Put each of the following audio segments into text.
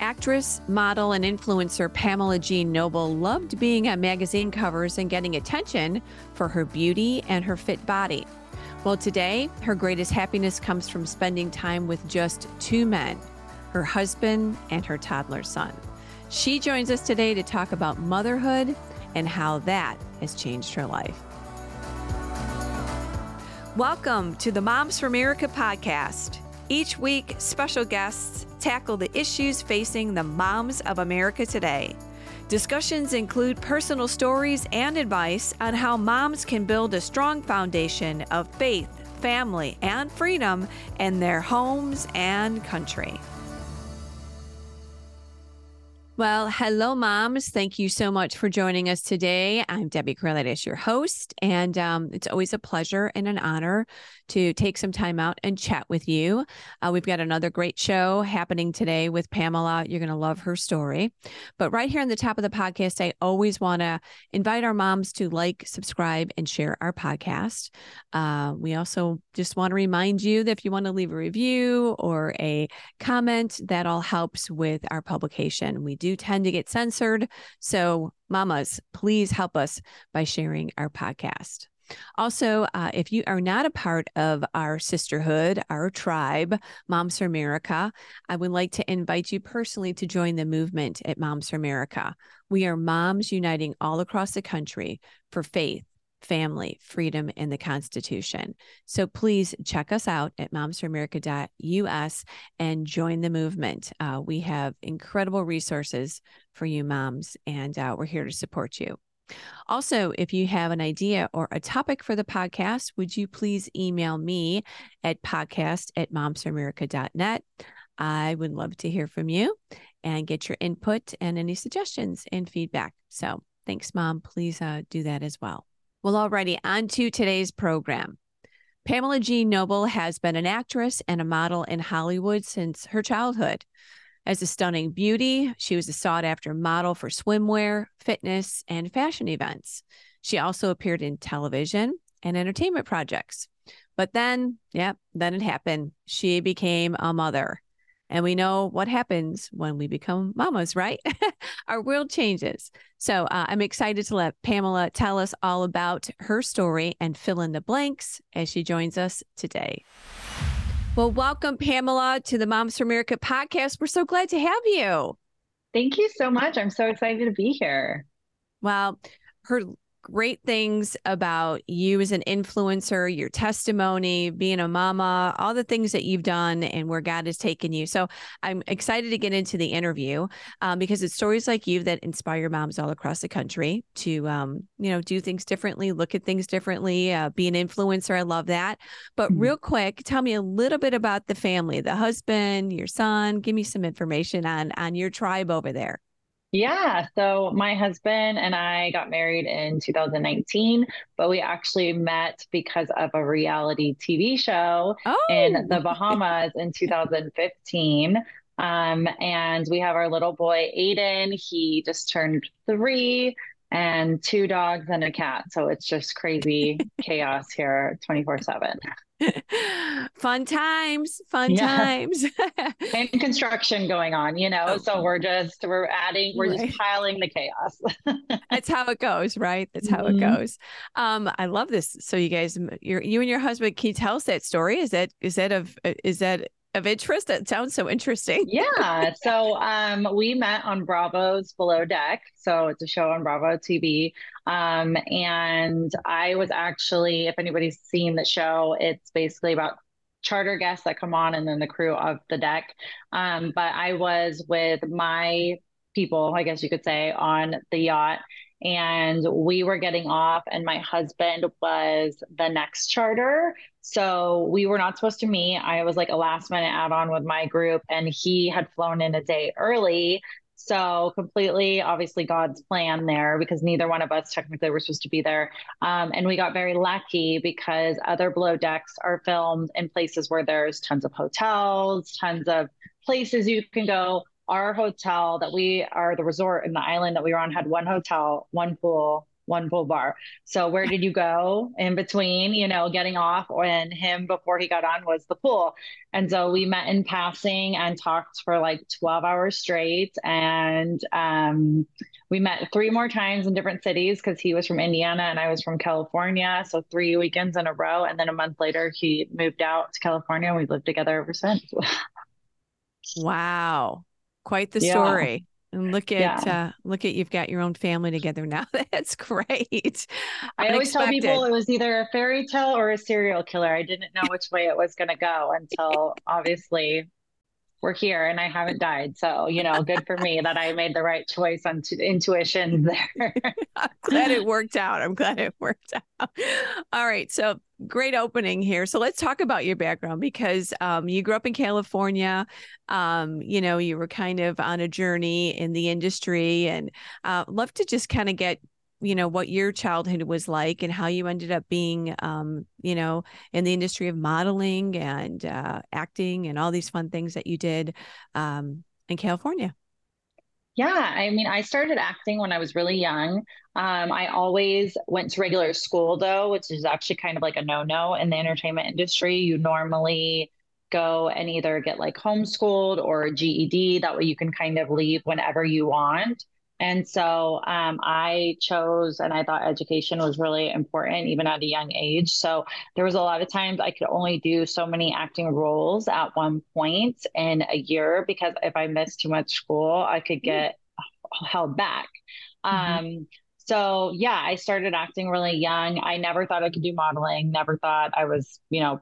Actress, model, and influencer Pamela Jean Noble loved being on magazine covers and getting attention for her beauty and her fit body. Well, today, her greatest happiness comes from spending time with just two men her husband and her toddler son. She joins us today to talk about motherhood and how that has changed her life. Welcome to the Moms for America podcast. Each week, special guests tackle the issues facing the moms of America today. Discussions include personal stories and advice on how moms can build a strong foundation of faith, family, and freedom in their homes and country. Well, hello, moms. Thank you so much for joining us today. I'm Debbie Corralitis, your host, and um, it's always a pleasure and an honor to take some time out and chat with you. Uh, we've got another great show happening today with Pamela. You're going to love her story. But right here on the top of the podcast, I always want to invite our moms to like, subscribe, and share our podcast. Uh, we also just want to remind you that if you want to leave a review or a comment, that all helps with our publication. We do do tend to get censored. So, mamas, please help us by sharing our podcast. Also, uh, if you are not a part of our sisterhood, our tribe, Moms for America, I would like to invite you personally to join the movement at Moms for America. We are moms uniting all across the country for faith, family, freedom, and the Constitution. So please check us out at momsforamerica.us and join the movement. Uh, we have incredible resources for you moms, and uh, we're here to support you. Also, if you have an idea or a topic for the podcast, would you please email me at podcast at momsforamerica.net? I would love to hear from you and get your input and any suggestions and feedback. So thanks, Mom. Please uh, do that as well. Well, already on to today's program. Pamela Jean Noble has been an actress and a model in Hollywood since her childhood. As a stunning beauty, she was a sought after model for swimwear, fitness, and fashion events. She also appeared in television and entertainment projects. But then, yeah, then it happened. She became a mother. And we know what happens when we become mamas, right? Our world changes. So uh, I'm excited to let Pamela tell us all about her story and fill in the blanks as she joins us today. Well, welcome, Pamela, to the Moms for America podcast. We're so glad to have you. Thank you so much. I'm so excited to be here. Well, her great things about you as an influencer, your testimony, being a mama, all the things that you've done and where God has taken you. So I'm excited to get into the interview um, because it's stories like you that inspire moms all across the country to, um, you know, do things differently, look at things differently, uh, be an influencer. I love that. But mm-hmm. real quick, tell me a little bit about the family, the husband, your son. Give me some information on on your tribe over there. Yeah. So my husband and I got married in 2019, but we actually met because of a reality TV show oh. in the Bahamas in 2015. Um, and we have our little boy, Aiden. He just turned three and two dogs and a cat. So it's just crazy chaos here 24 7. fun times, fun yeah. times. and construction going on, you know. Oh. So we're just we're adding, we're right. just piling the chaos. That's how it goes, right? That's how mm-hmm. it goes. Um, I love this. So you guys, you you and your husband, can you tell us that story? Is that is that of is that of interest? That sounds so interesting. yeah. So um, we met on Bravo's Below Deck. So it's a show on Bravo TV. Um, and I was actually, if anybody's seen the show, it's basically about charter guests that come on and then the crew of the deck. Um, but I was with my people, I guess you could say, on the yacht and we were getting off and my husband was the next charter so we were not supposed to meet. I was like a last minute add on with my group and he had flown in a day early. So completely obviously god's plan there because neither one of us technically were supposed to be there. Um, and we got very lucky because other Below Decks are filmed in places where there's tons of hotels tons of places you can go. Our hotel that we are the resort in the island that we were on had one hotel, one pool, one pool bar. So where did you go in between, you know, getting off and him before he got on was the pool. And so we met in passing and talked for like 12 hours straight. And um, we met three more times in different cities because he was from Indiana and I was from California. So three weekends in a row. And then a month later, he moved out to California and we've lived together ever since. wow. Quite the yeah. story. And look at yeah. uh, look at you've got your own family together now. That's great. I always tell people it was either a fairy tale or a serial killer. I didn't know which way it was going to go until obviously we're here and I haven't died. So, you know, good for me that I made the right choice on t- intuition there. I'm glad it worked out. I'm glad it worked out. All right. So, great opening here. So, let's talk about your background because um, you grew up in California. Um, you know, you were kind of on a journey in the industry and uh, love to just kind of get you know what your childhood was like and how you ended up being um, you know in the industry of modeling and uh, acting and all these fun things that you did um, in california. Yeah i mean i started acting when i was really young. Um, i always went to regular school though which is actually kind of like a no-no in the entertainment industry. You normally go and either get like homeschooled or a ged that way you can kind of leave whenever you want and so um, I chose, and I thought education was really important, even at a young age. So there was a lot of times I could only do so many acting roles at one point in a year because if I missed too much school, I could get mm-hmm. held back. Mm-hmm. Um, so yeah, I started acting really young. I never thought I could do modeling. Never thought I was, you know,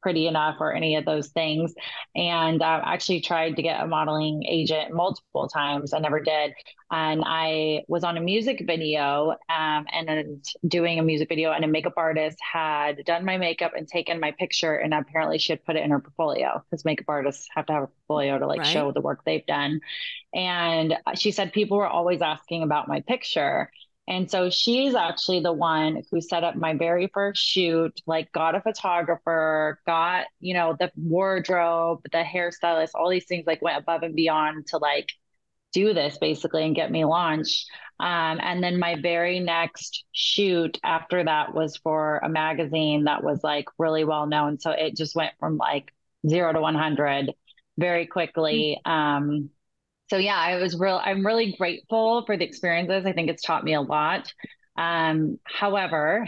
pretty enough or any of those things. And I uh, actually tried to get a modeling agent multiple times. I never did. And I was on a music video um, and doing a music video, and a makeup artist had done my makeup and taken my picture. And apparently, she had put it in her portfolio because makeup artists have to have a portfolio to like right. show the work they've done. And she said people were always asking about my picture. And so she's actually the one who set up my very first shoot, like got a photographer, got, you know, the wardrobe, the hairstylist, all these things like went above and beyond to like do this basically and get me launched. Um, and then my very next shoot after that was for a magazine that was like really well known. So it just went from like zero to 100 very quickly. Mm-hmm. Um, so yeah, I was real. I'm really grateful for the experiences. I think it's taught me a lot. Um, however,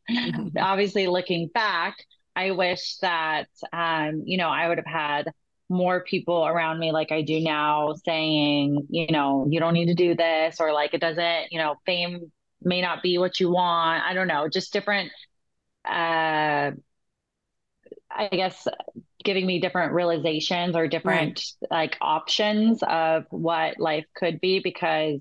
obviously, looking back, I wish that um, you know I would have had more people around me like I do now, saying you know you don't need to do this or like it doesn't. You know, fame may not be what you want. I don't know, just different. Uh, I guess giving me different realizations or different right. like options of what life could be because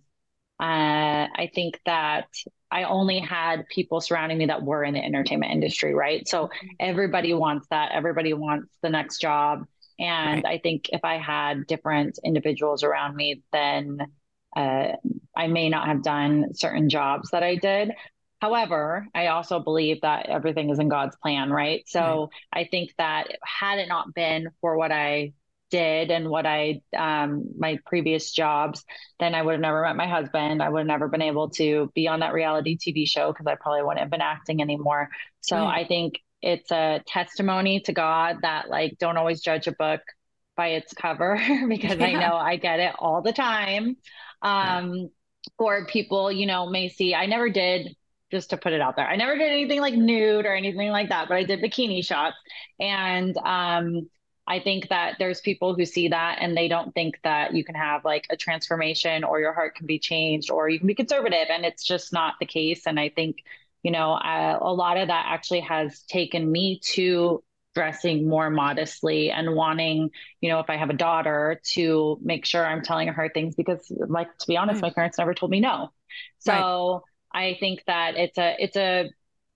uh, I think that I only had people surrounding me that were in the entertainment industry, right? So mm-hmm. everybody wants that. Everybody wants the next job. And right. I think if I had different individuals around me, then uh, I may not have done certain jobs that I did. However, I also believe that everything is in God's plan, right? So right. I think that had it not been for what I did and what I um my previous jobs, then I would have never met my husband. I would have never been able to be on that reality TV show because I probably wouldn't have been acting anymore. So right. I think it's a testimony to God that like don't always judge a book by its cover because yeah. I know I get it all the time. Um yeah. or people, you know, may see I never did just to put it out there. I never did anything like nude or anything like that, but I did bikini shots. And um, I think that there's people who see that and they don't think that you can have like a transformation or your heart can be changed or you can be conservative. And it's just not the case. And I think, you know, uh, a lot of that actually has taken me to dressing more modestly and wanting, you know, if I have a daughter to make sure I'm telling her things because like to be honest, my parents never told me no. So right. I think that it's a it's a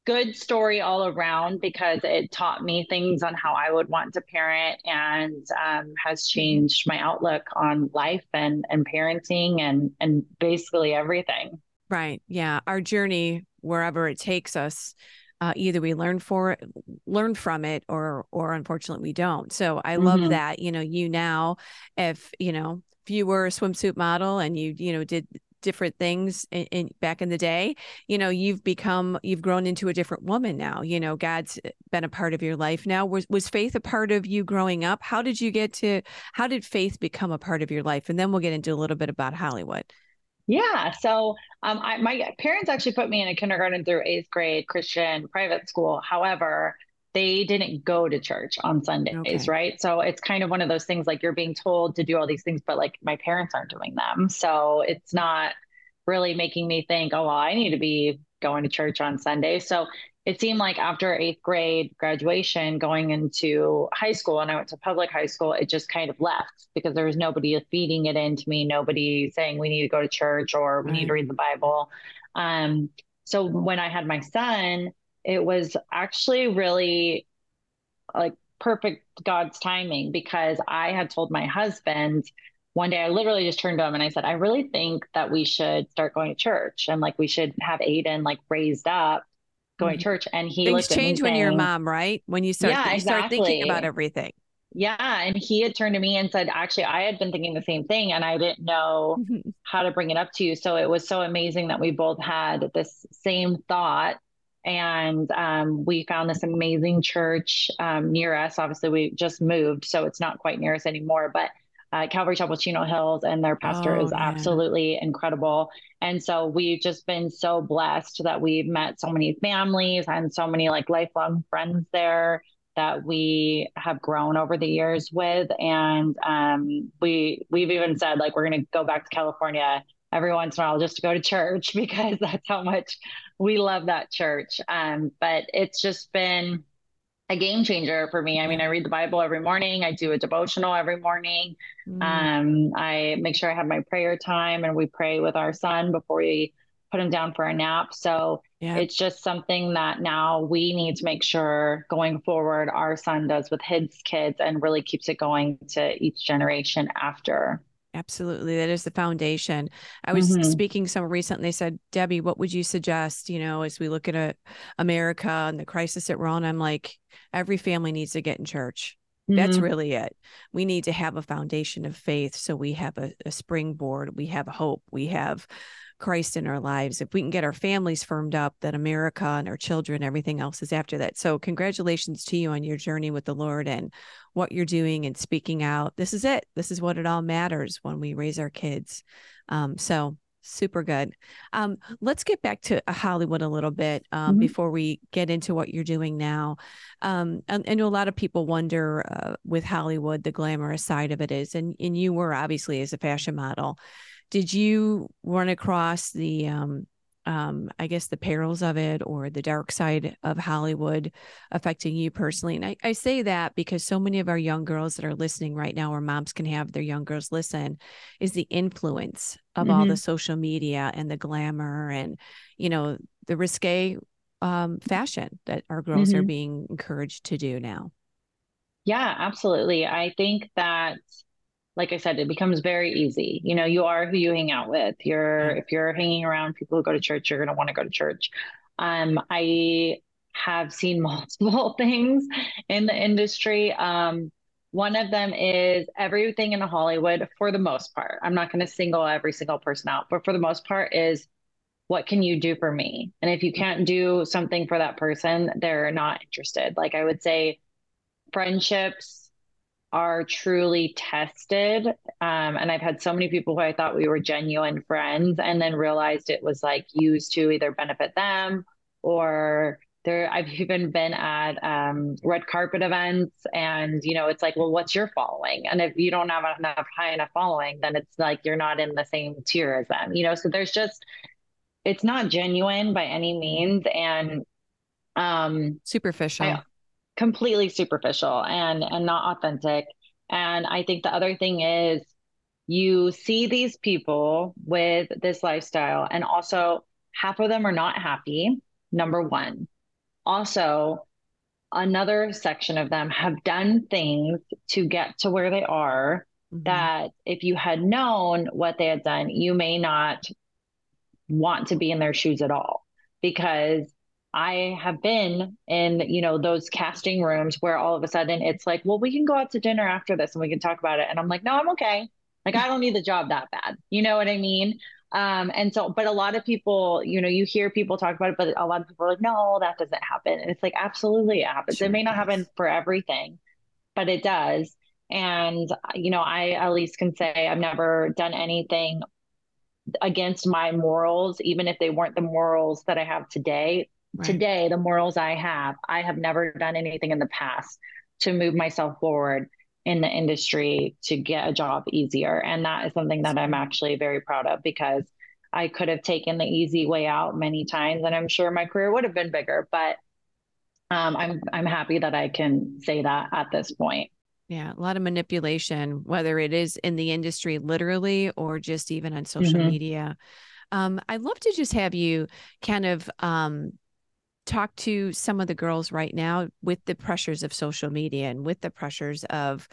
good story all around because it taught me things on how I would want to parent and um, has changed my outlook on life and and parenting and and basically everything. Right. Yeah. Our journey, wherever it takes us, uh, either we learn for it, learn from it, or or unfortunately we don't. So I love mm-hmm. that. You know, you now, if you know, if you were a swimsuit model and you you know did different things in, in, back in the day you know you've become you've grown into a different woman now you know god's been a part of your life now was was faith a part of you growing up how did you get to how did faith become a part of your life and then we'll get into a little bit about hollywood yeah. So um, I, my parents actually put me in a kindergarten through eighth grade Christian private school. However, they didn't go to church on Sundays, okay. right? So it's kind of one of those things like you're being told to do all these things, but like my parents aren't doing them. So it's not really making me think, oh, well, I need to be going to church on Sunday. So it seemed like after eighth grade graduation, going into high school, and I went to public high school, it just kind of left because there was nobody feeding it into me, nobody saying we need to go to church or we right. need to read the Bible. Um, so when I had my son, it was actually really like perfect God's timing because I had told my husband one day I literally just turned to him and I said, I really think that we should start going to church and like we should have Aiden like raised up going to mm-hmm. church. And he things change when saying, you're a mom, right? When you start, yeah, you exactly. start thinking about everything. Yeah. And he had turned to me and said, actually, I had been thinking the same thing and I didn't know mm-hmm. how to bring it up to you. So it was so amazing that we both had this same thought and um, we found this amazing church um, near us. Obviously, we just moved, so it's not quite near us anymore, but uh, Calvary Chapel Chino Hills, and their pastor oh, is yeah. absolutely incredible. And so we've just been so blessed that we've met so many families and so many like lifelong friends there that we have grown over the years with. And um, we we've even said like we're going to go back to California every once in a while just to go to church because that's how much we love that church. Um, but it's just been a game changer for me. I mean, I read the Bible every morning. I do a devotional every morning. Mm. Um, I make sure I have my prayer time and we pray with our son before we put him down for a nap. So yeah. it's just something that now we need to make sure going forward our son does with his kids and really keeps it going to each generation after. Absolutely. That is the foundation. I was mm-hmm. speaking some recently they said, Debbie, what would you suggest, you know, as we look at a, America and the crisis that we're on? I'm like, every family needs to get in church. Mm-hmm. That's really it. We need to have a foundation of faith so we have a, a springboard, we have hope, we have Christ in our lives, if we can get our families firmed up, that America and our children, everything else is after that. So, congratulations to you on your journey with the Lord and what you're doing and speaking out. This is it. This is what it all matters when we raise our kids. Um, so, super good. Um, let's get back to uh, Hollywood a little bit um, mm-hmm. before we get into what you're doing now. Um, and, and, a lot of people wonder uh, with Hollywood, the glamorous side of it is, and, and you were obviously as a fashion model did you run across the um, um, I guess the perils of it or the dark side of Hollywood affecting you personally. And I, I, say that because so many of our young girls that are listening right now, or moms can have their young girls listen, is the influence of mm-hmm. all the social media and the glamour and, you know, the risque um, fashion that our girls mm-hmm. are being encouraged to do now. Yeah, absolutely. I think that like I said, it becomes very easy. You know, you are who you hang out with. You're if you're hanging around people who go to church, you're gonna want to go to church. Um, I have seen multiple things in the industry. Um, one of them is everything in Hollywood, for the most part. I'm not going to single every single person out, but for the most part, is what can you do for me? And if you can't do something for that person, they're not interested. Like I would say, friendships, are truly tested. Um, and I've had so many people who I thought we were genuine friends and then realized it was like used to either benefit them or there I've even been at um, red carpet events and you know it's like well what's your following? And if you don't have enough high enough following then it's like you're not in the same tier as them you know? So there's just it's not genuine by any means. And um superficial. I, completely superficial and and not authentic. And I think the other thing is you see these people with this lifestyle and also half of them are not happy. Number 1. Also, another section of them have done things to get to where they are mm-hmm. that if you had known what they had done, you may not want to be in their shoes at all because I have been in, you know, those casting rooms where all of a sudden it's like, well, we can go out to dinner after this and we can talk about it. And I'm like, no, I'm okay. Like, I don't need the job that bad. You know what I mean? Um, and so, but a lot of people, you know, you hear people talk about it, but a lot of people are like, no, that doesn't happen. And it's like, absolutely it happens. Sure it may not happen for everything, but it does. And, you know, I at least can say I've never done anything against my morals, even if they weren't the morals that I have today. Right. Today, the morals I have, I have never done anything in the past to move myself forward in the industry to get a job easier. And that is something that I'm actually very proud of because I could have taken the easy way out many times and I'm sure my career would have been bigger, but um, I'm I'm happy that I can say that at this point. Yeah, a lot of manipulation, whether it is in the industry literally or just even on social mm-hmm. media. Um, I'd love to just have you kind of um, talk to some of the girls right now with the pressures of social media and with the pressures of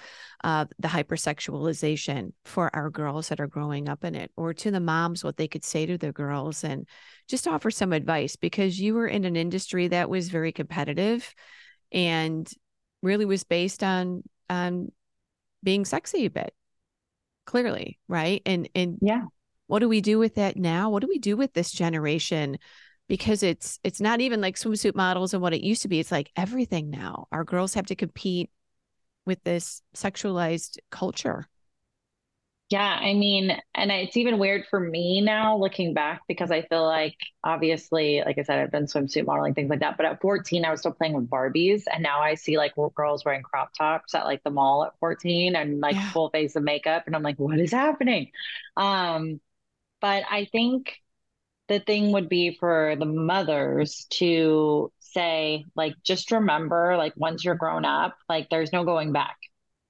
uh, the hypersexualization for our girls that are growing up in it, or to the moms, what they could say to their girls and just offer some advice because you were in an industry that was very competitive and really was based on on being sexy a bit clearly right? And and yeah. what do we do with that now? What do we do with this generation because it's it's not even like swimsuit models and what it used to be. It's like everything now. Our girls have to compete with this sexualized culture. Yeah i mean and it's even weird for me now looking back because i feel like obviously like i said i've been swimsuit modeling things like that. But at 14 i was still playing with barbies. And now i see like girls wearing crop tops at like the mall at 14 and like yeah. full face of makeup. And i'm like what is happening? Um but i think the thing would be for the mothers to say like just remember like once you're grown up like there's no going back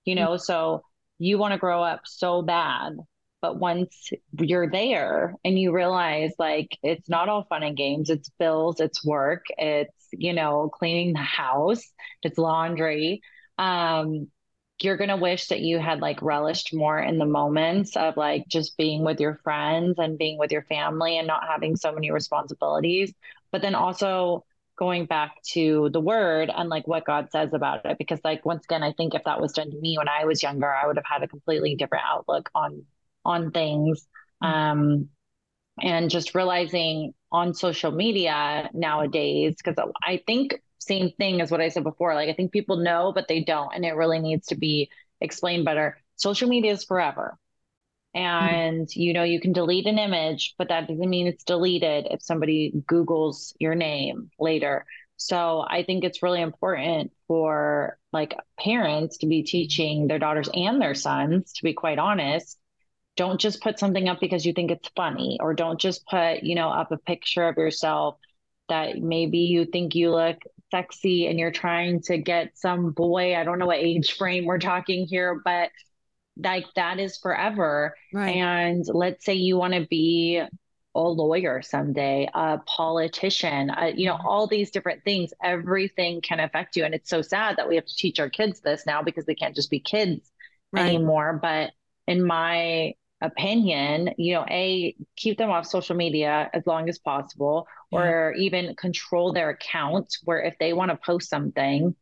you know mm-hmm. so you want to grow up so bad but once you're there and you realize like it's not all fun and games it's bills it's work it's you know cleaning the house it's laundry um you're going to wish that you had like relished more in the moments of like just being with your friends and being with your family and not having so many responsibilities. But then also going back to the word and like what God says about it. Because like once again, I think if that was done to me when I was younger, I would have had a completely different outlook on on things. Mm-hmm. Um and just realizing on social media nowadays, because I think same thing as what I said before. Like I think people know, but they don't, and it really needs to be explained better. Social media is forever. And mm-hmm. you know, you can delete an image, but that doesn't mean it's deleted if somebody Googles your name later. So I think it's really important for like parents to be teaching their daughters and their sons, to be quite honest. Don't just put something up because you think it's funny, or don't just put, you know, up a picture of yourself that maybe you think you look sexy and you're trying to get some boy, I don't know what age frame we're talking here, but like that is forever. Right. And let's say you want to be a lawyer someday, a politician, uh, you know, mm-hmm. all these different things, everything can affect you. And it's so sad that we have to teach our kids this now because they can't just be kids right. anymore. But in my opinion, you know, a keep them off social media as long as possible, yeah. or even control their account where if they want to post something,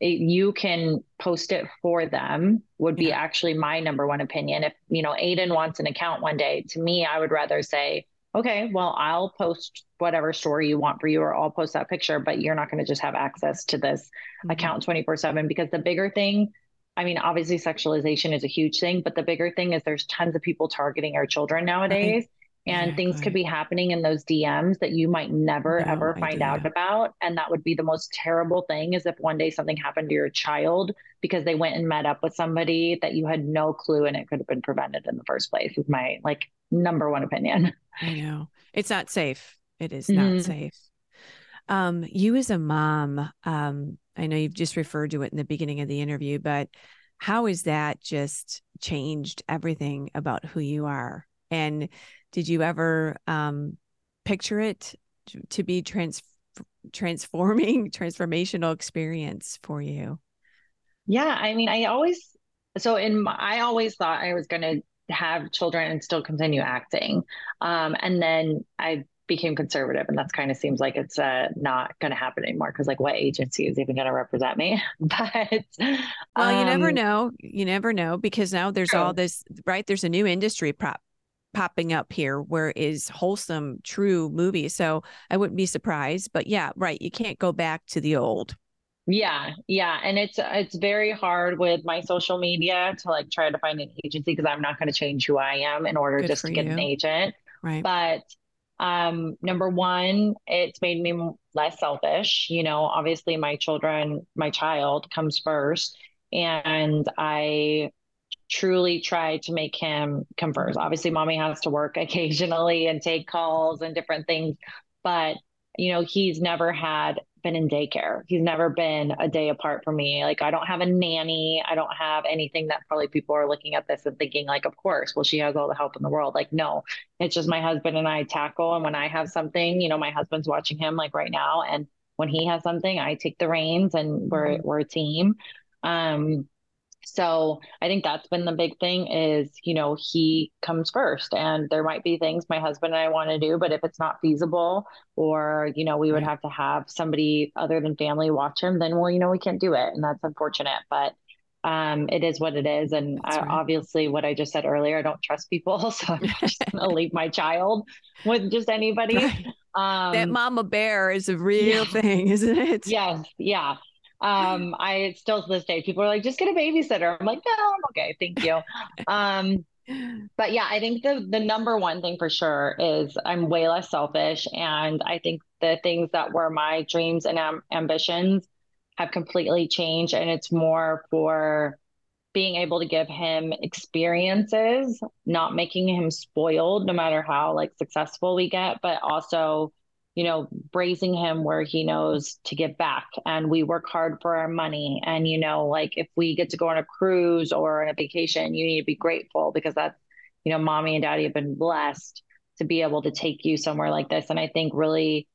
it, you can post it for them would be yeah. actually my number one opinion. If you know Aiden wants an account one day, to me, I would rather say, okay, well, I'll post whatever story you want for you, or I'll post that picture, but you're not going to just have access to this mm-hmm. account 24 seven because the bigger thing I mean, obviously, sexualization is a huge thing, but the bigger thing is there's tons of people targeting our children nowadays. And things could be happening in those DMs that you might never no ever find out about. And that would be the most terrible thing is if one day something happened to your child because they went and met up with somebody that you had no clue and it could have been prevented in the first place, is my like number one opinion. I know. It's not safe. It is not mm-hmm. safe. Um, you as a mom, um, I know you've just referred to it in the beginning of the interview, but how has that just changed everything about who you are? And did you ever um, picture it to be trans transforming, transformational experience for you? Yeah, I mean, I always so in my, I always thought I was going to have children and still continue acting, um, and then I became conservative and that's kind of seems like it's uh, not going to happen anymore because like what agency is even going to represent me but well um, you never um, know you never know because now there's true. all this right there's a new industry prop popping up here where is wholesome, true movie So I wouldn't be surprised. But yeah, right. You can't go back to the old. Yeah, yeah, and it's it's very hard with my social media to like try to find an agency because I'm not going to change who I am in order Good just to get you. an agent. Right. But um, number one, it's made me less selfish. You know, obviously my children, my child comes first, and I truly try to make him come first. Obviously, mommy has to work occasionally and take calls and different things, but you know, he's never had been in daycare. He's never been a day apart from me. Like I don't have a nanny. I don't have anything that probably people are looking at this and thinking like, of course, well, she has all the help in the world. Like, no, it's just my husband and I tackle. And when I have something, you know, my husband's watching him like right now. And when he has something, I take the reins and we're, Mhm. we're a team. Um, so I think that's been the big thing is, you know, he comes first and there might be things my husband and I want to do, but if it's not feasible or, you know, we would have to have somebody other than family watch him, then well, you know, we can't do it. And that's unfortunate, but um, it is what it is. And I, right. obviously what I just said earlier, I don't trust people. So I'm just going to leave my child with just anybody. Right. Um, that mama bear is a real yeah. thing, isn't it? Yes, yeah. Um, I still to this day, people are like, just get a babysitter. I'm like, no, I'm okay, thank you. Um, but yeah, I think the the number one thing for sure is I'm way less selfish, and I think the things that were my dreams and am ambitions have completely changed, and it's more for being able to give him experiences, not making him spoiled, no matter how like successful we get, but also, you know, raising him where he knows to give back. And we work hard for our money. And, you know, like if we get to go on a cruise or on a vacation, you need to be grateful because that's, you know, mommy and daddy have been blessed to be able to take you somewhere like this. And I think really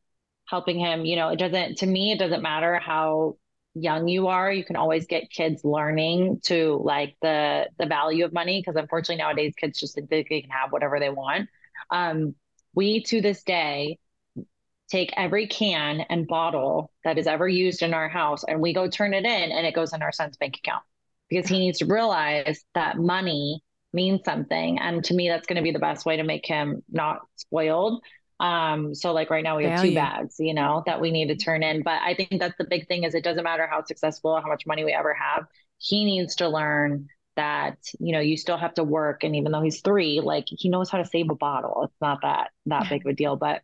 helping him, you know, it doesn't, to me, it doesn't matter how young you are you can always get kids learning to like the the value of money because unfortunately nowadays kids just think they can have whatever they want um we to this day take every can and bottle that is ever used in our house and we go turn it in and it goes in our son's bank account because he needs to realize that money means something and to me that's going to be the best way to make him not spoiled um, so like right now we have two bags, you know, that we need to turn in. But I think that's the big thing is it doesn't matter how successful, how much money we ever have. He needs to learn that, you know, you still have to work. And even though he's three, like he knows how to save a bottle. It's not that that big of a deal. But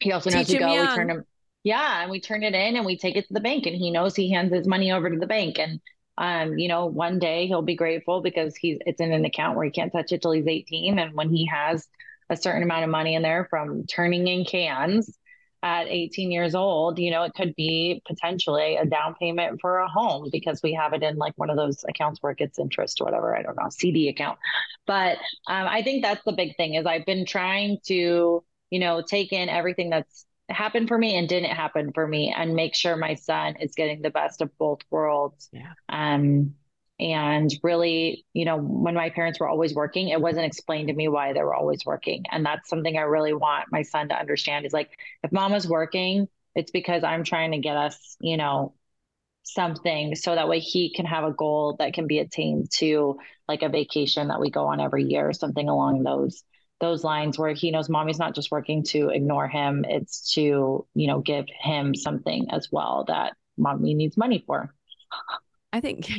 he also knows Teach to go, we turn him yeah, and we turn it in and we take it to the bank and he knows he hands his money over to the bank. And um, you know, one day he'll be grateful because he's it's in an account where he can't touch it till he's 18. And when he has a certain amount of money in there from turning in cans at 18 years old, you know, it could be potentially a down payment for a home because we have it in like one of those accounts where it gets interest or whatever. I don't know, CD account. But um, I think that's the big thing is I've been trying to, you know, take in everything that's happened for me and didn't happen for me and make sure my son is getting the best of both worlds. Yeah. Um, and really, you know, when my parents were always working, it wasn't explained to me why they were always working. And that's something I really want my son to understand is like, if mama's working, it's because I'm trying to get us, you know, something so that way he can have a goal that can be attained to like a vacation that we go on every year, or something along those those lines where he knows mommy's not just working to ignore him, it's to, you know, give him something as well that mommy needs money for. I think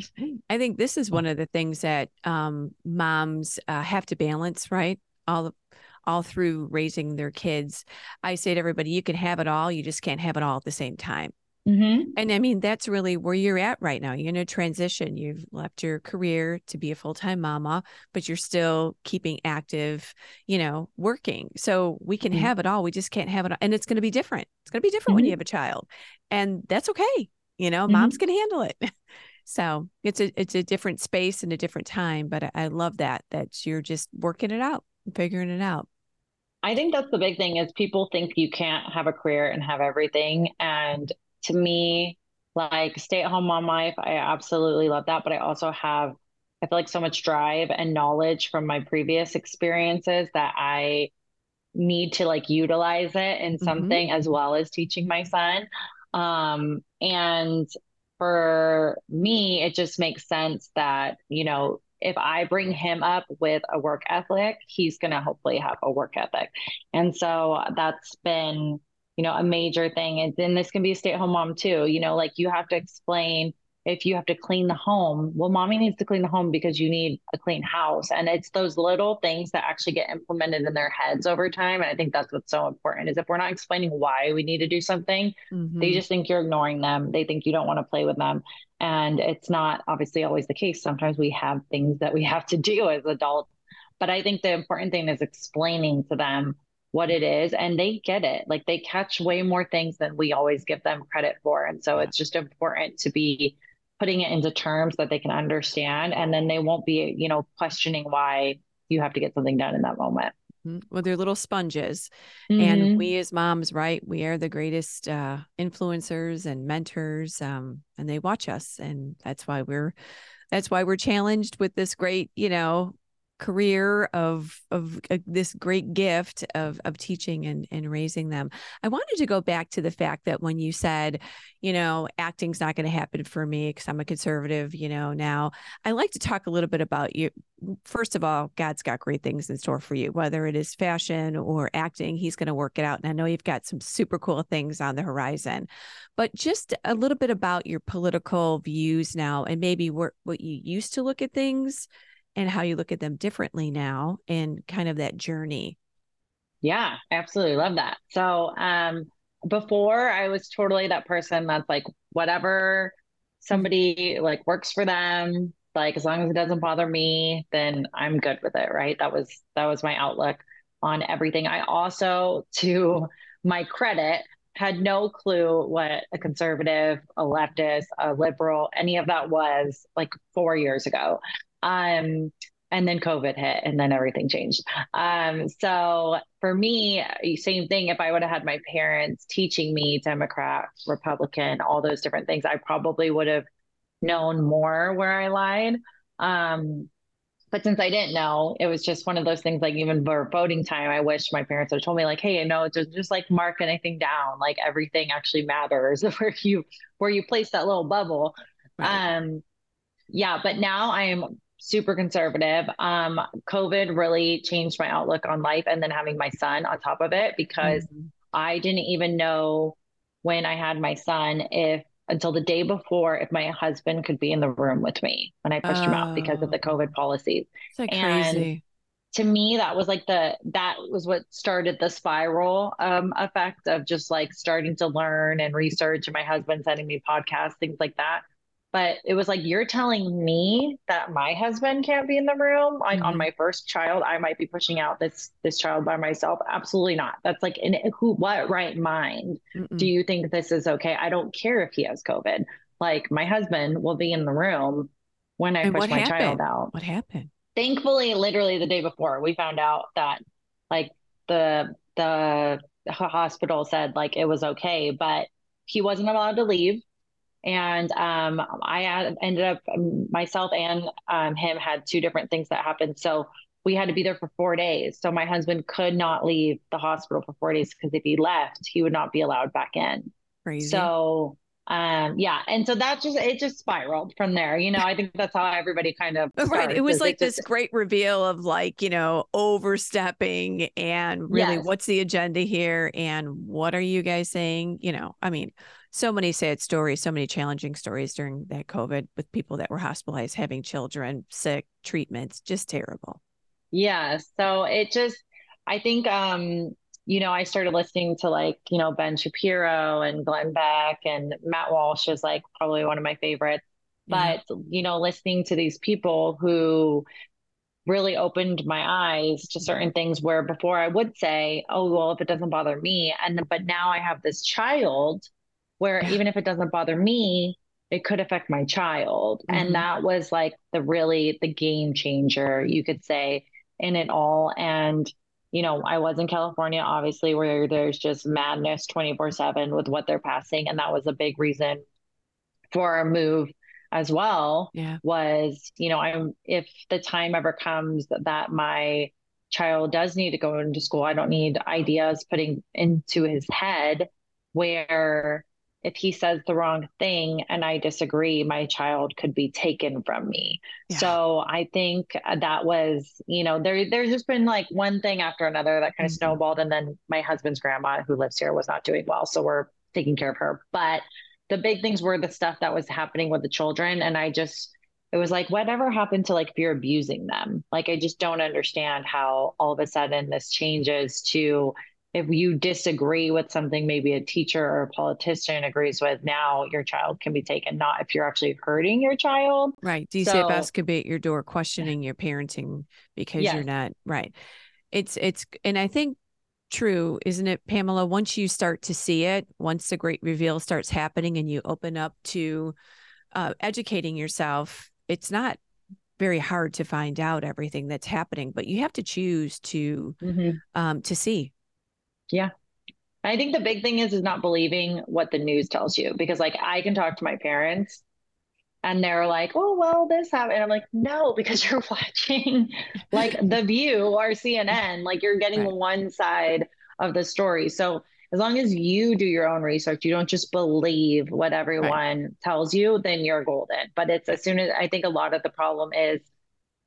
I think this is one of the things that um, moms uh, have to balance, right? All all through raising their kids. I say to everybody, you can have it all, you just can't have it all at the same time. Mm-hmm. And I mean, that's really where you're at right now. You're in a transition. You've left your career to be a full time mama, but you're still keeping active, you know, working. So we can Mhm. have it all. We just can't have it. all. And it's going to be different. It's going to be different when you have a child. And that's okay. You know, moms can handle it. So it's a it's a different space and a different time. But I, I love that that you're just working it out, figuring it out. I think that's the big thing is people think you can't have a career and have everything. And to me, like stay at home mom life, I absolutely love that. But I also have, I feel like so much drive and knowledge from my previous experiences that I need to like utilize it in Mhm. something as well as teaching my son. Um, and for me, it just makes sense that, you know, if I bring him up with a work ethic, he's going to hopefully have a work ethic. And so that's been, you know, a major thing. And then this can be a stay at home mom too. You know, like you have to explain if you have to clean the home, well, mommy needs to clean the home because you need a clean house. And it's those little things that actually get implemented in their heads over time. And I think that's what's so important is if we're not explaining why we need to do something, mm-hmm. they just think you're ignoring them. They think you don't want to play with them. And it's not obviously always the case. Sometimes we have things that we have to do as adults. But I think the important thing is explaining to them what it is and they get it. Like they catch way more things than we always give them credit for. And so it's just important to be putting it into terms that they can understand and then they won't be you know questioning why you have to get something done in that moment mm-hmm. well they're little sponges mm-hmm. and we as moms right we are the greatest uh, influencers and mentors um, and they watch us and that's why we're that's why we're challenged with this great you know career of of uh, this great gift of of teaching and and raising them. I wanted to go back to the fact that when you said, you know, acting's not going to happen for me because I'm a conservative, you know, now I like to talk a little bit about you. First of all, God's got great things in store for you, whether it is fashion or acting, he's going to work it out. And I know you've got some super cool things on the horizon. But just a little bit about your political views now and maybe what what you used to look at things and how you look at them differently now and kind of that journey. Yeah, absolutely love that. So, um before I was totally that person that's like whatever somebody like works for them, like as long as it doesn't bother me, then I'm good with it, right? That was that was my outlook on everything. I also to my credit had no clue what a conservative, a leftist, a liberal, any of that was like 4 years ago. Um, and then COVID hit and then everything changed. Um, so for me, same thing. If I would have had my parents teaching me Democrat, Republican, all those different things, I probably would have known more where I lied. Um, but since I didn't know, it was just one of those things like even for voting time, I wish my parents had told me like, hey, you know, just, just like mark anything down. Like everything actually matters where you where you place that little bubble. Right. Um yeah, but now I am super conservative. Um, COVID really changed my outlook on life, and then having my son on top of it because mm-hmm. I didn't even know when I had my son if until the day before if my husband could be in the room with me when I pushed oh. him out because of the oh. COVID policies. Like and crazy. to me, that was like the that was what started the spiral um, effect of just like starting to learn and research, and my husband sending me podcasts, things like that but it was like you're telling me that my husband can't be in the room? Like mm-hmm. on my first child i might be pushing out this this child by myself? Absolutely not. That's like in who what right mind Mm-mm. do you think this is okay? I don't care if he has covid. Like my husband will be in the room when i and push my happened? child out. What happened? Thankfully literally the day before we found out that like the the hospital said like it was okay but he wasn't allowed to leave and um, I ended up um, myself and um, him had two different things that happened. So we had to be there for four days. So my husband could not leave the hospital for four days because if he left, he would not be allowed back in. Crazy. So um yeah and so that just it just spiraled from there you know i think that's how everybody kind of right it was like it just, this great reveal of like you know overstepping and really yes. what's the agenda here and what are you guys saying you know i mean so many sad stories, so many challenging stories during that COVID with people that were hospitalized, having children sick, treatments, just terrible. Yeah. So it just, I think, um, you know, I started listening to like, you know, Ben Shapiro and Glenn Beck and Matt Walsh is like probably one of my favorites. But, yeah. you know, listening to these people who really opened my eyes to certain things where before I would say, oh, well, if it doesn't bother me. And, but now I have this child where even if it doesn't bother me, it could affect my child. Mm-hmm. And that was like the really the game changer, you could say, in it all. And, you know, I was in California, obviously, where there's just madness 24 7 with what they're passing. And that was a big reason for our move as well. Yeah. Was, you know, I'm if the time ever comes that my child does need to go into school, I don't need ideas putting into his head where if he says the wrong thing and I disagree, my child could be taken from me. Yeah. So I think that was, you know, there there's just been like one thing after another that kind of mm-hmm. snowballed. And then my husband's grandma who lives here was not doing well. So we're taking care of her. But the big things were the stuff that was happening with the children. And I just it was like whatever happened to like if you're abusing them like i just don't understand how all of a sudden this changes to if you disagree with something maybe a teacher or a politician agrees with now your child can be taken not if you're actually hurting your child. Right. Do you so, could be at your door questioning your parenting because yes. you're not right. It's it's and i think true isn't it pamela? Once you start to see it once the great reveal starts happening and you open up to uh, educating yourself it's not very hard to find out everything that's happening but you have to choose to mm-hmm. um to see yeah i think the big thing is is not believing what the news tells you because like i can talk to my parents and they're like oh well this happened and i'm like no because you're watching like the view or cnn like you're getting right. one side of the story so as long as you do your own research, you don't just believe what everyone right. tells you, then you're golden. But it's as soon as I think a lot of the problem is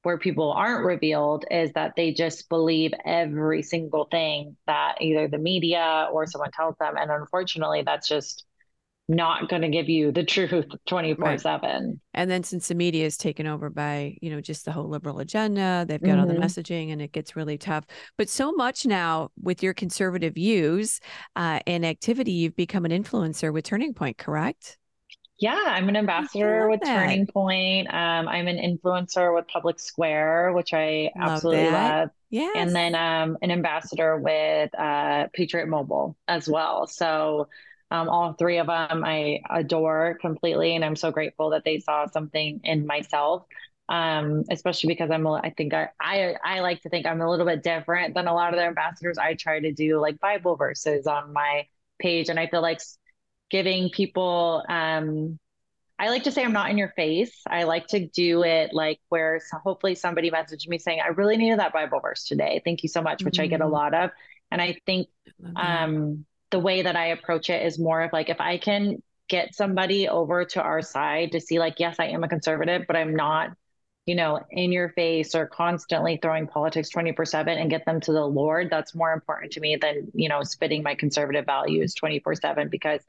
where people aren't revealed is that they just believe every single thing that either the media or someone tells them. And unfortunately, that's just not going to give you the truth 24 right. 7 and then since the media is taken over by you know just the whole liberal agenda they've got mm-hmm. all the mm-hmm. messaging and it gets really tough but so much now with your conservative views uh, and activity you've become an influencer with turning point correct yeah, I'm an ambassador with that. Turning Point. Um, I'm an influencer with Public Square, which I love absolutely that. love. Yeah. And then um, an ambassador with uh, Patriot Mobile as well. So um, all three of them I adore completely, and I'm so grateful that they saw something in myself. Um, especially because I'm, I think I, I, I like to think I'm a little bit different than a lot of their ambassadors. I try to do like Bible verses on my page, and I feel like giving people, um, I like to say I'm not in your face. I like to do it like where hopefully somebody messaged me saying, I really needed that Bible verse today. Thank you so much, which mm-hmm. I get a mm-hmm. lot of. And I think, um, the way that I approach it is more of like if I can get somebody over to our side to see like yes I am a conservative but I'm not you know in your face or constantly throwing politics 24/7 and get them to the Lord that's more important to me than you know spitting my conservative values 24/7 because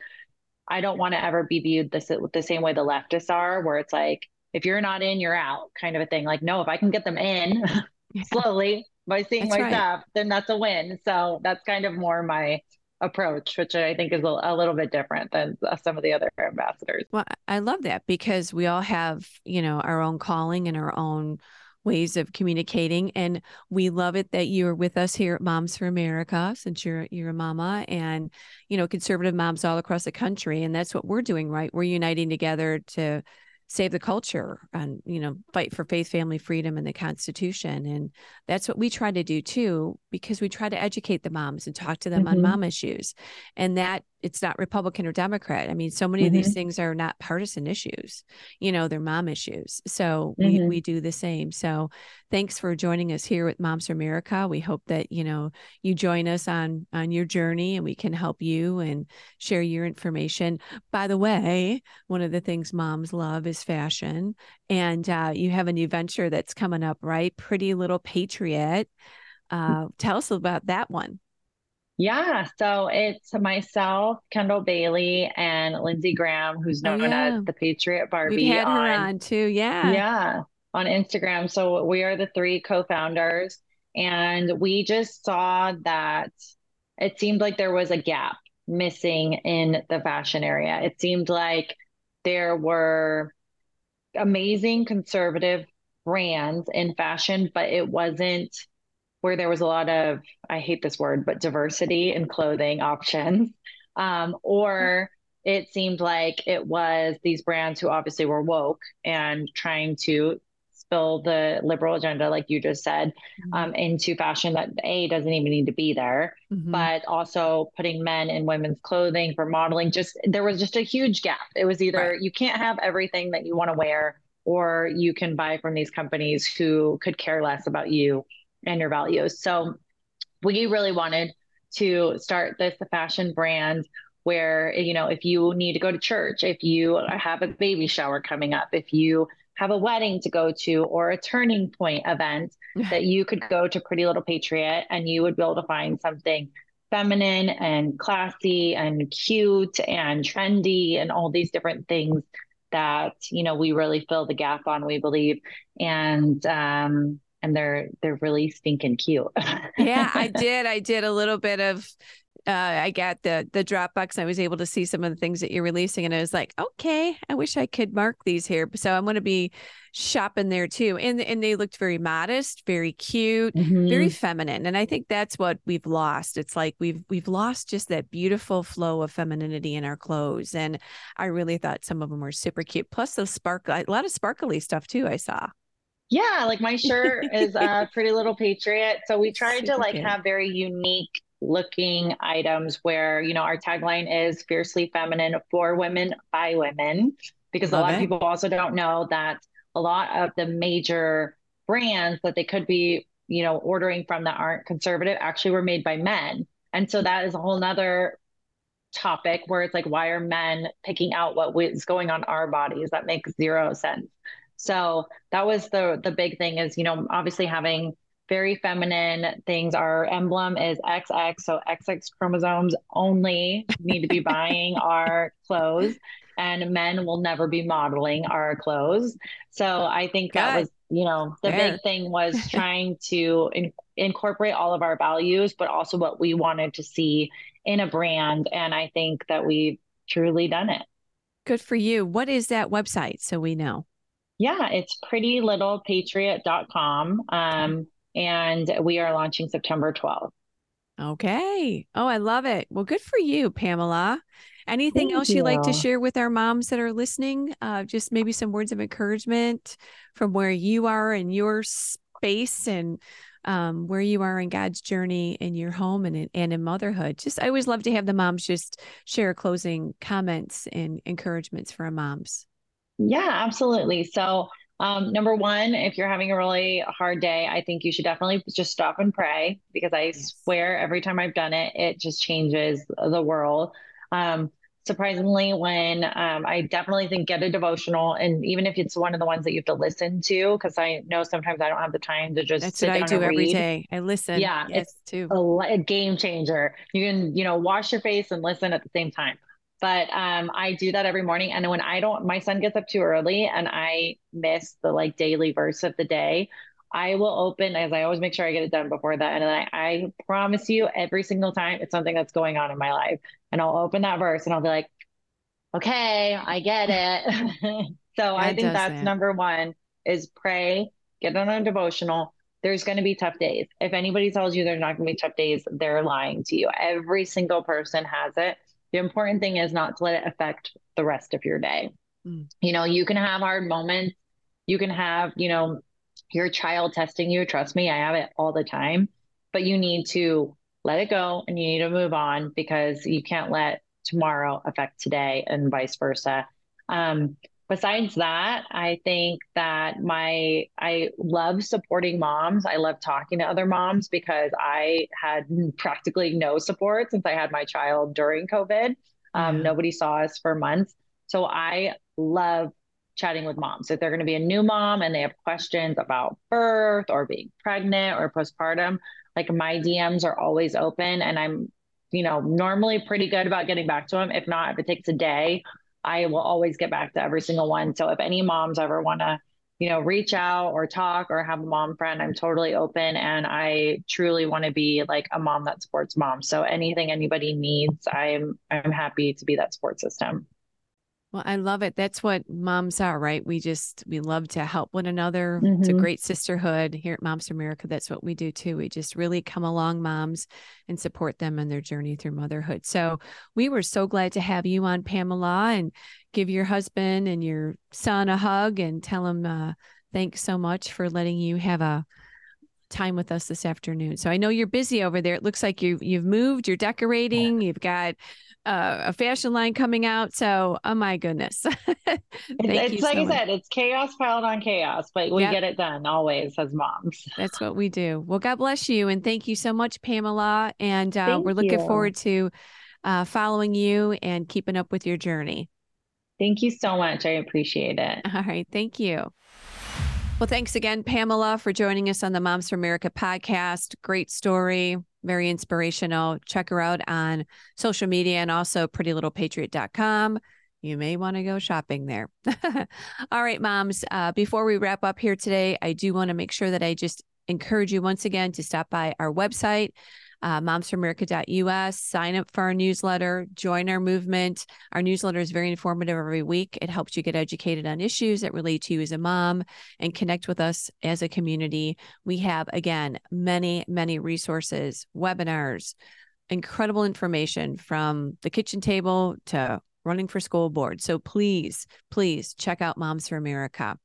I don't want to ever be viewed the, the same way the leftists are where it's like if you're not in you're out kind of a thing like no if I can get them in slowly by seeing that's my right. stuff then that's a win so that's kind of more my approach, which I think is a, a, little bit different than some of the other ambassadors. Well, I love that because we all have, you know, our own calling and our own ways of communicating and we love it that you're with us here at Moms for America since you're you're a mama and you know conservative moms all across the country and that's what we're doing right we're uniting together to save the culture and you know fight for faith family freedom and the constitution and that's what we try to do too because we try to educate the moms and talk to them mm-hmm. on mom issues and that it's not Republican or Democrat. I mean, so many mm-hmm. of these mm-hmm. things are not partisan issues. You know, they're mom issues. So mm-hmm. we we do the same. So thanks for joining us here with Moms for America. We hope that, you know, you join us on on your journey and we can help you and share your information. By the way, one of the things moms love is fashion. And uh, you have a new venture that's coming up, right? Pretty Little Patriot. Uh, tell us about that one. Yeah, so it's myself, Kendall Bailey, and Lindsey Graham, who's oh, known oh, yeah. as the Patriot Barbie. We had on, her on too, yeah. Yeah, on Instagram. So we are the three co-founders, and we just saw that it seemed like there was a gap missing in the fashion area. It seemed like there were amazing conservative brands in fashion, but it wasn't where there was a lot of I hate this word, but diversity in clothing options. Um, or it seemed like it was these brands who obviously were woke and trying to spill the liberal agenda, like you just said, mm-hmm. um, into fashion that A doesn't even need to be there, mm-hmm. but also putting men in women's clothing for modeling. Just there was just a huge gap. It was either right. you can't have everything that you want to wear, or you can buy from these companies who could care less about you and your values. So we really wanted to start this fashion brand where, you know, if you need to go to church, if you have a baby shower coming up, if you have a wedding to go to or a turning point event, that you could go to Pretty Little Patriot and you would be able to find something feminine and classy and cute and trendy and all these different things that you know we really fill the gap on we believe and um and they're they're really stinking cute yeah i did i did a little bit of uh, I got the the Dropbox. I was able to see some of the things that you're releasing, and I was like, okay, I wish I could mark these here. So I'm going to be shopping there too. And and they looked very modest, very cute, mm-hmm. very feminine. And I think that's what we've lost. It's like we've we've lost just that beautiful flow of femininity in our clothes. And I really thought some of them were super cute. Plus the sparkle, a lot of sparkly stuff too. I saw. Yeah, like my shirt is a Pretty Little Patriot. So we tried super to like cute. have very unique looking items where you know our tagline is fiercely feminine for women by women because Love a lot it. of people also don't know that a lot of the major brands that they could be you know ordering from that aren't conservative actually were made by men and so that is a whole nother topic where it's like why are men picking out what is going on our bodies that makes zero sense so that was the the big thing is you know obviously having very feminine things. Our emblem is XX, so XX chromosomes only need to be buying our clothes, and men will never be modeling our clothes. So I think that was, you know, the Fair. big thing was trying to in- incorporate all of our values, but also what we wanted to see in a brand. And I think that we've truly done it. Good for you. What is that website so we know? Yeah, it's prettylittlepatriot.com. Um, and we are launching September 12th. Okay. Oh, I love it. Well, good for you, Pamela. Anything Thank else you. you'd like to share with our moms that are listening? Uh, just maybe some words of encouragement from where you are in your space and um, where you are in God's journey in your home and in, and in motherhood. Just I always love to have the moms just share closing comments and encouragements for our moms. Yeah, absolutely. So um, number one, if you're having a really hard day, I think you should definitely just stop and pray because I yes. swear every time I've done it, it just changes the world. Um, surprisingly, when um, I definitely think get a devotional, and even if it's one of the ones that you have to listen to, because I know sometimes I don't have the time to just. That's what I do every day. I listen. Yeah, yes, it's too a, a game changer. You can, you know, wash your face and listen at the same time but um, I do that every morning. And when I don't, my son gets up too early and I miss the like daily verse of the day. I will open as I always make sure I get it done before that. And then I, I promise you every single time it's something that's going on in my life. And I'll open that verse and I'll be like, okay, I get it. so I think that's that. number one is pray, get on a devotional. There's going to be tough days. If anybody tells you there's not going to be tough days, they're lying to you. Every single person has it. The important thing is not to let it affect the rest of your day. Mm. You know, you can have hard moments. You can have, you know, your child testing you. Trust me, I have it all the time. But you need to let it go and you need to move on because you can't let tomorrow affect today and vice versa. Um, besides that, I think that my I love supporting moms. I love talking to other moms because I had practically no support since I had my child during COVID. Um. Nobody saw us for months. So I love chatting with moms. If they're going to be a new mom and they have questions about birth or being pregnant or postpartum, like my DMs are always open and I'm, you know, normally pretty good about getting back to them. If not, if it takes a day I will always get back to every single one. So if any moms ever want to, you know, reach out or talk or have a mom friend, I'm totally open and I truly want to be like a mom that supports moms. So anything anybody needs, I'm I'm happy to be that support system. Well, I love it. That's what moms are, right? We just we love to help one another. Mm-hmm. It's a mm-hmm. great sisterhood here at Moms for America. That's what we do too. We just really come along moms and support them in their journey through motherhood. So we were so glad to have you on, Pamela, and give your husband and your son a hug and tell him uh, thanks so much for letting you have a time with us this afternoon. So I know you're busy over there. It looks like you you've moved, you're decorating, you've got uh, a fashion line coming out. So, oh my goodness. it's, it's like so I much. said, it's chaos piled on chaos, but we yep. get it done always as moms. That's what we do. Well, God bless you. And thank you so much, Pamela. And uh, we're looking you. forward to uh, following you and keeping up with your journey. Thank you so much. I appreciate it. All right. Thank you. Well, thanks again, Pamela, for joining us on the Moms for America podcast. Great story, very inspirational. Check her out on social media and also prettylittlepatriot.com. You may want to go shopping there. All right, moms. Uh, before we wrap up here today, I do want to make sure that I just encourage you once again to stop by our website, uh, momsforamerica.us, sign up for our newsletter, join our movement. Our newsletter is very informative every week. It helps you get educated on issues that relate to you as a mom and connect with us as a community. We have, again, many, many resources, webinars, incredible information from the kitchen table to running for school board. So please, please check out Moms for America.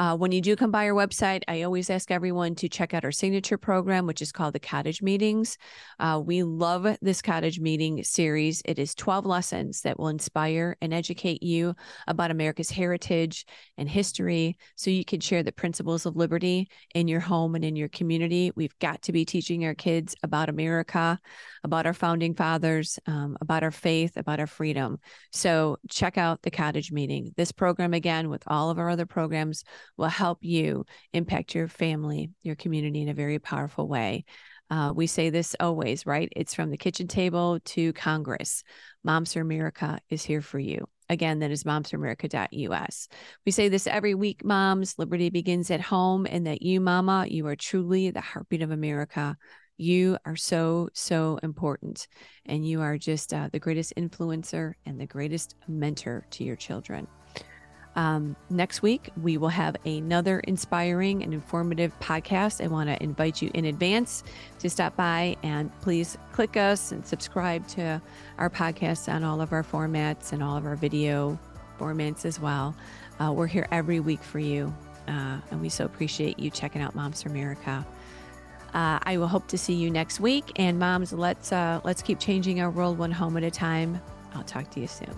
Uh, when you do come by our website, I always ask everyone to check out our signature program, which is called the Cottage Meetings. Uh, we love this Cottage Meeting series. It is 12 lessons that will inspire and educate you about America's heritage and history so you can share the principles of liberty in your home and in your community. We've got to be teaching our kids about America, about our founding fathers, um, about our faith, about our freedom. So check out the Cottage Meeting. This program, again, with all of our other programs, will help you impact your family, your community in a very powerful way. Uh, we say this always, right? It's from the kitchen table to Congress. Moms for America is here for you. Again, that is momsforamerica.us. We say this every week, moms. Liberty begins at home, and that you, mama, you are truly the heartbeat of America. You are so, so important. And you are just uh, the greatest influencer and the greatest mentor to your children. Um, next week, we will have another inspiring and informative podcast. I want to invite you in advance to stop by and please click us and subscribe to our podcast on all of our formats and all of our video formats as well. Uh, we're here every week for you, uh, and we so appreciate you checking out Moms for America. Uh, I will hope to see you next week. And moms, let's uh, let's keep changing our world one home at a time. I'll talk to you soon.